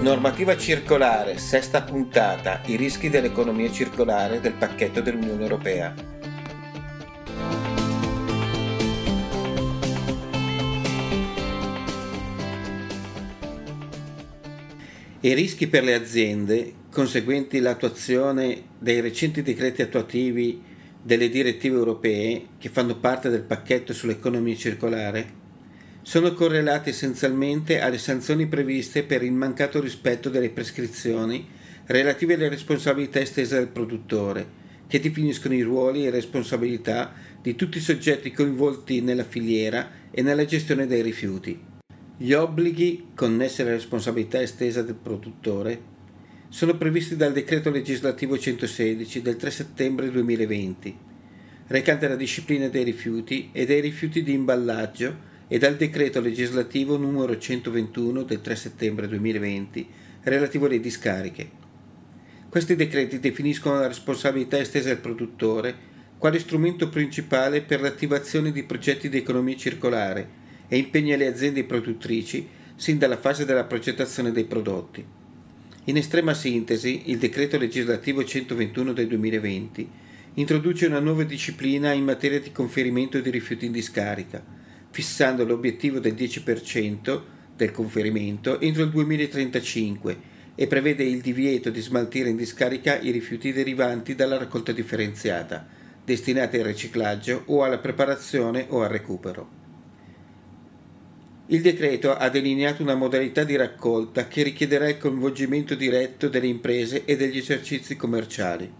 Normativa circolare, sesta puntata, i rischi dell'economia circolare del pacchetto dell'Unione Europea. I rischi per le aziende, conseguenti all'attuazione dei recenti decreti attuativi delle direttive europee che fanno parte del pacchetto sull'economia circolare, sono correlati essenzialmente alle sanzioni previste per il mancato rispetto delle prescrizioni relative alle responsabilità estese del produttore, che definiscono i ruoli e responsabilità di tutti i soggetti coinvolti nella filiera e nella gestione dei rifiuti. Gli obblighi connessi alla responsabilità estesa del produttore sono previsti dal decreto legislativo 116 del 3 settembre 2020, recante la disciplina dei rifiuti e dei rifiuti di imballaggio e dal decreto legislativo numero 121 del 3 settembre 2020 relativo alle discariche. Questi decreti definiscono la responsabilità estesa del produttore quale strumento principale per l'attivazione di progetti di economia circolare e impegna le aziende produttrici sin dalla fase della progettazione dei prodotti. In estrema sintesi, il decreto legislativo 121 del 2020 introduce una nuova disciplina in materia di conferimento di rifiuti in discarica, fissando l'obiettivo del 10% del conferimento entro il 2035 e prevede il divieto di smaltire in discarica i rifiuti derivanti dalla raccolta differenziata, destinati al riciclaggio o alla preparazione o al recupero. Il decreto ha delineato una modalità di raccolta che richiederà il coinvolgimento diretto delle imprese e degli esercizi commerciali.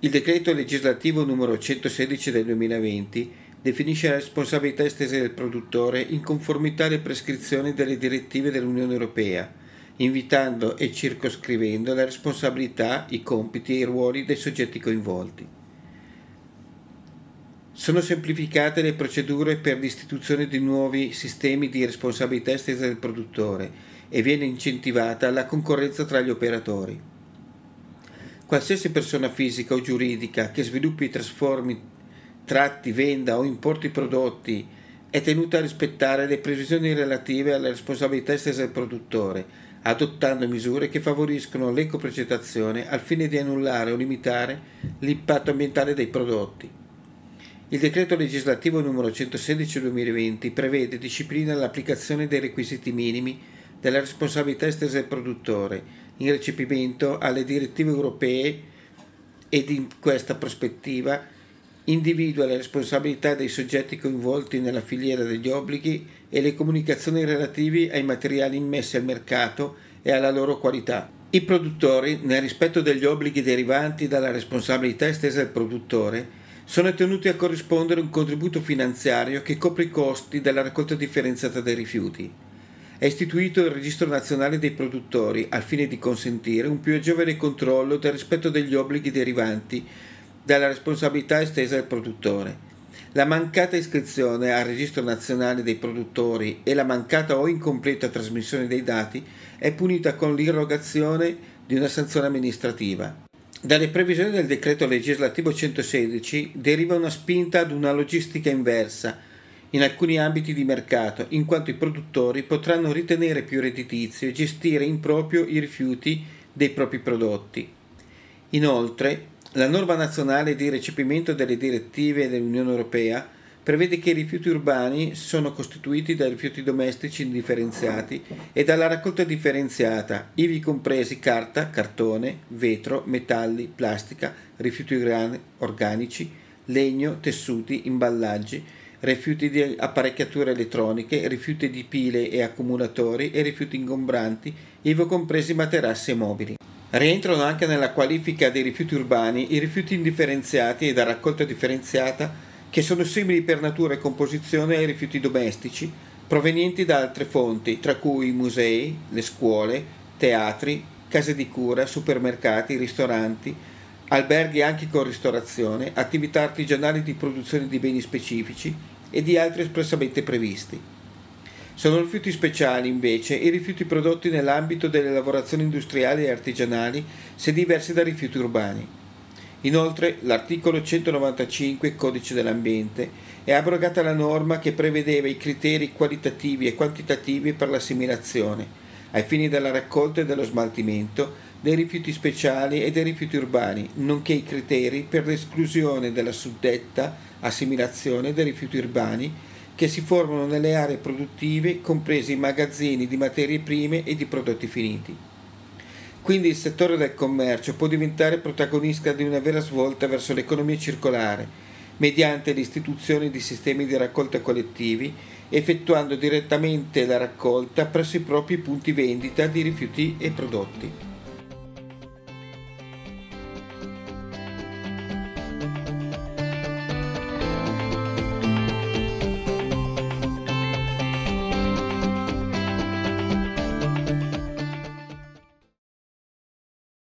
Il decreto legislativo numero 116 del 2020 definisce la responsabilità estesa del produttore in conformità alle prescrizioni delle direttive dell'Unione Europea, invitando e circoscrivendo la responsabilità, i compiti e i ruoli dei soggetti coinvolti. Sono semplificate le procedure per l'istituzione di nuovi sistemi di responsabilità estesa del produttore e viene incentivata la concorrenza tra gli operatori. Qualsiasi persona fisica o giuridica che sviluppi e trasformi tratti, venda o importi prodotti è tenuta a rispettare le previsioni relative alla responsabilità estesa del produttore, adottando misure che favoriscono l'ecoprogettazione al fine di annullare o limitare l'impatto ambientale dei prodotti. Il decreto legislativo numero 116-2020 prevede e disciplina l'applicazione dei requisiti minimi della responsabilità estesa del produttore in recepimento alle direttive europee ed in questa prospettiva individua le responsabilità dei soggetti coinvolti nella filiera degli obblighi e le comunicazioni relative ai materiali immessi al mercato e alla loro qualità. I produttori, nel rispetto degli obblighi derivanti dalla responsabilità estesa del produttore, sono tenuti a corrispondere un contributo finanziario che copre i costi della raccolta differenziata dei rifiuti. È istituito il Registro Nazionale dei Produttori al fine di consentire un più agevole controllo del rispetto degli obblighi derivanti dalla responsabilità estesa del produttore. La mancata iscrizione al registro nazionale dei produttori e la mancata o incompleta trasmissione dei dati è punita con l'irrogazione di una sanzione amministrativa. Dalle previsioni del decreto legislativo 116 deriva una spinta ad una logistica inversa in alcuni ambiti di mercato, in quanto i produttori potranno ritenere più redditizio gestire in proprio i rifiuti dei propri prodotti. Inoltre, la norma nazionale di recepimento delle direttive dell'Unione Europea prevede che i rifiuti urbani sono costituiti da rifiuti domestici indifferenziati e dalla raccolta differenziata, ivi compresi carta, cartone, vetro, metalli, plastica, rifiuti organici, legno, tessuti, imballaggi, rifiuti di apparecchiature elettroniche, rifiuti di pile e accumulatori e rifiuti ingombranti, ivi compresi materassi e mobili. Rientrano anche nella qualifica dei rifiuti urbani i rifiuti indifferenziati e da raccolta differenziata che sono simili per natura e composizione ai rifiuti domestici provenienti da altre fonti, tra cui musei, le scuole, teatri, case di cura, supermercati, ristoranti, alberghi anche con ristorazione, attività artigianali di produzione di beni specifici e di altri espressamente previsti. Sono rifiuti speciali, invece, i rifiuti prodotti nell'ambito delle lavorazioni industriali e artigianali, se diversi da rifiuti urbani. Inoltre, l'articolo 195 Codice dell'ambiente è abrogata la norma che prevedeva i criteri qualitativi e quantitativi per l'assimilazione, ai fini della raccolta e dello smaltimento dei rifiuti speciali e dei rifiuti urbani, nonché i criteri per l'esclusione della suddetta assimilazione dei rifiuti urbani che si formano nelle aree produttive, compresi i magazzini di materie prime e di prodotti finiti. Quindi il settore del commercio può diventare protagonista di una vera svolta verso l'economia circolare, mediante l'istituzione di sistemi di raccolta collettivi, effettuando direttamente la raccolta presso i propri punti vendita di rifiuti e prodotti.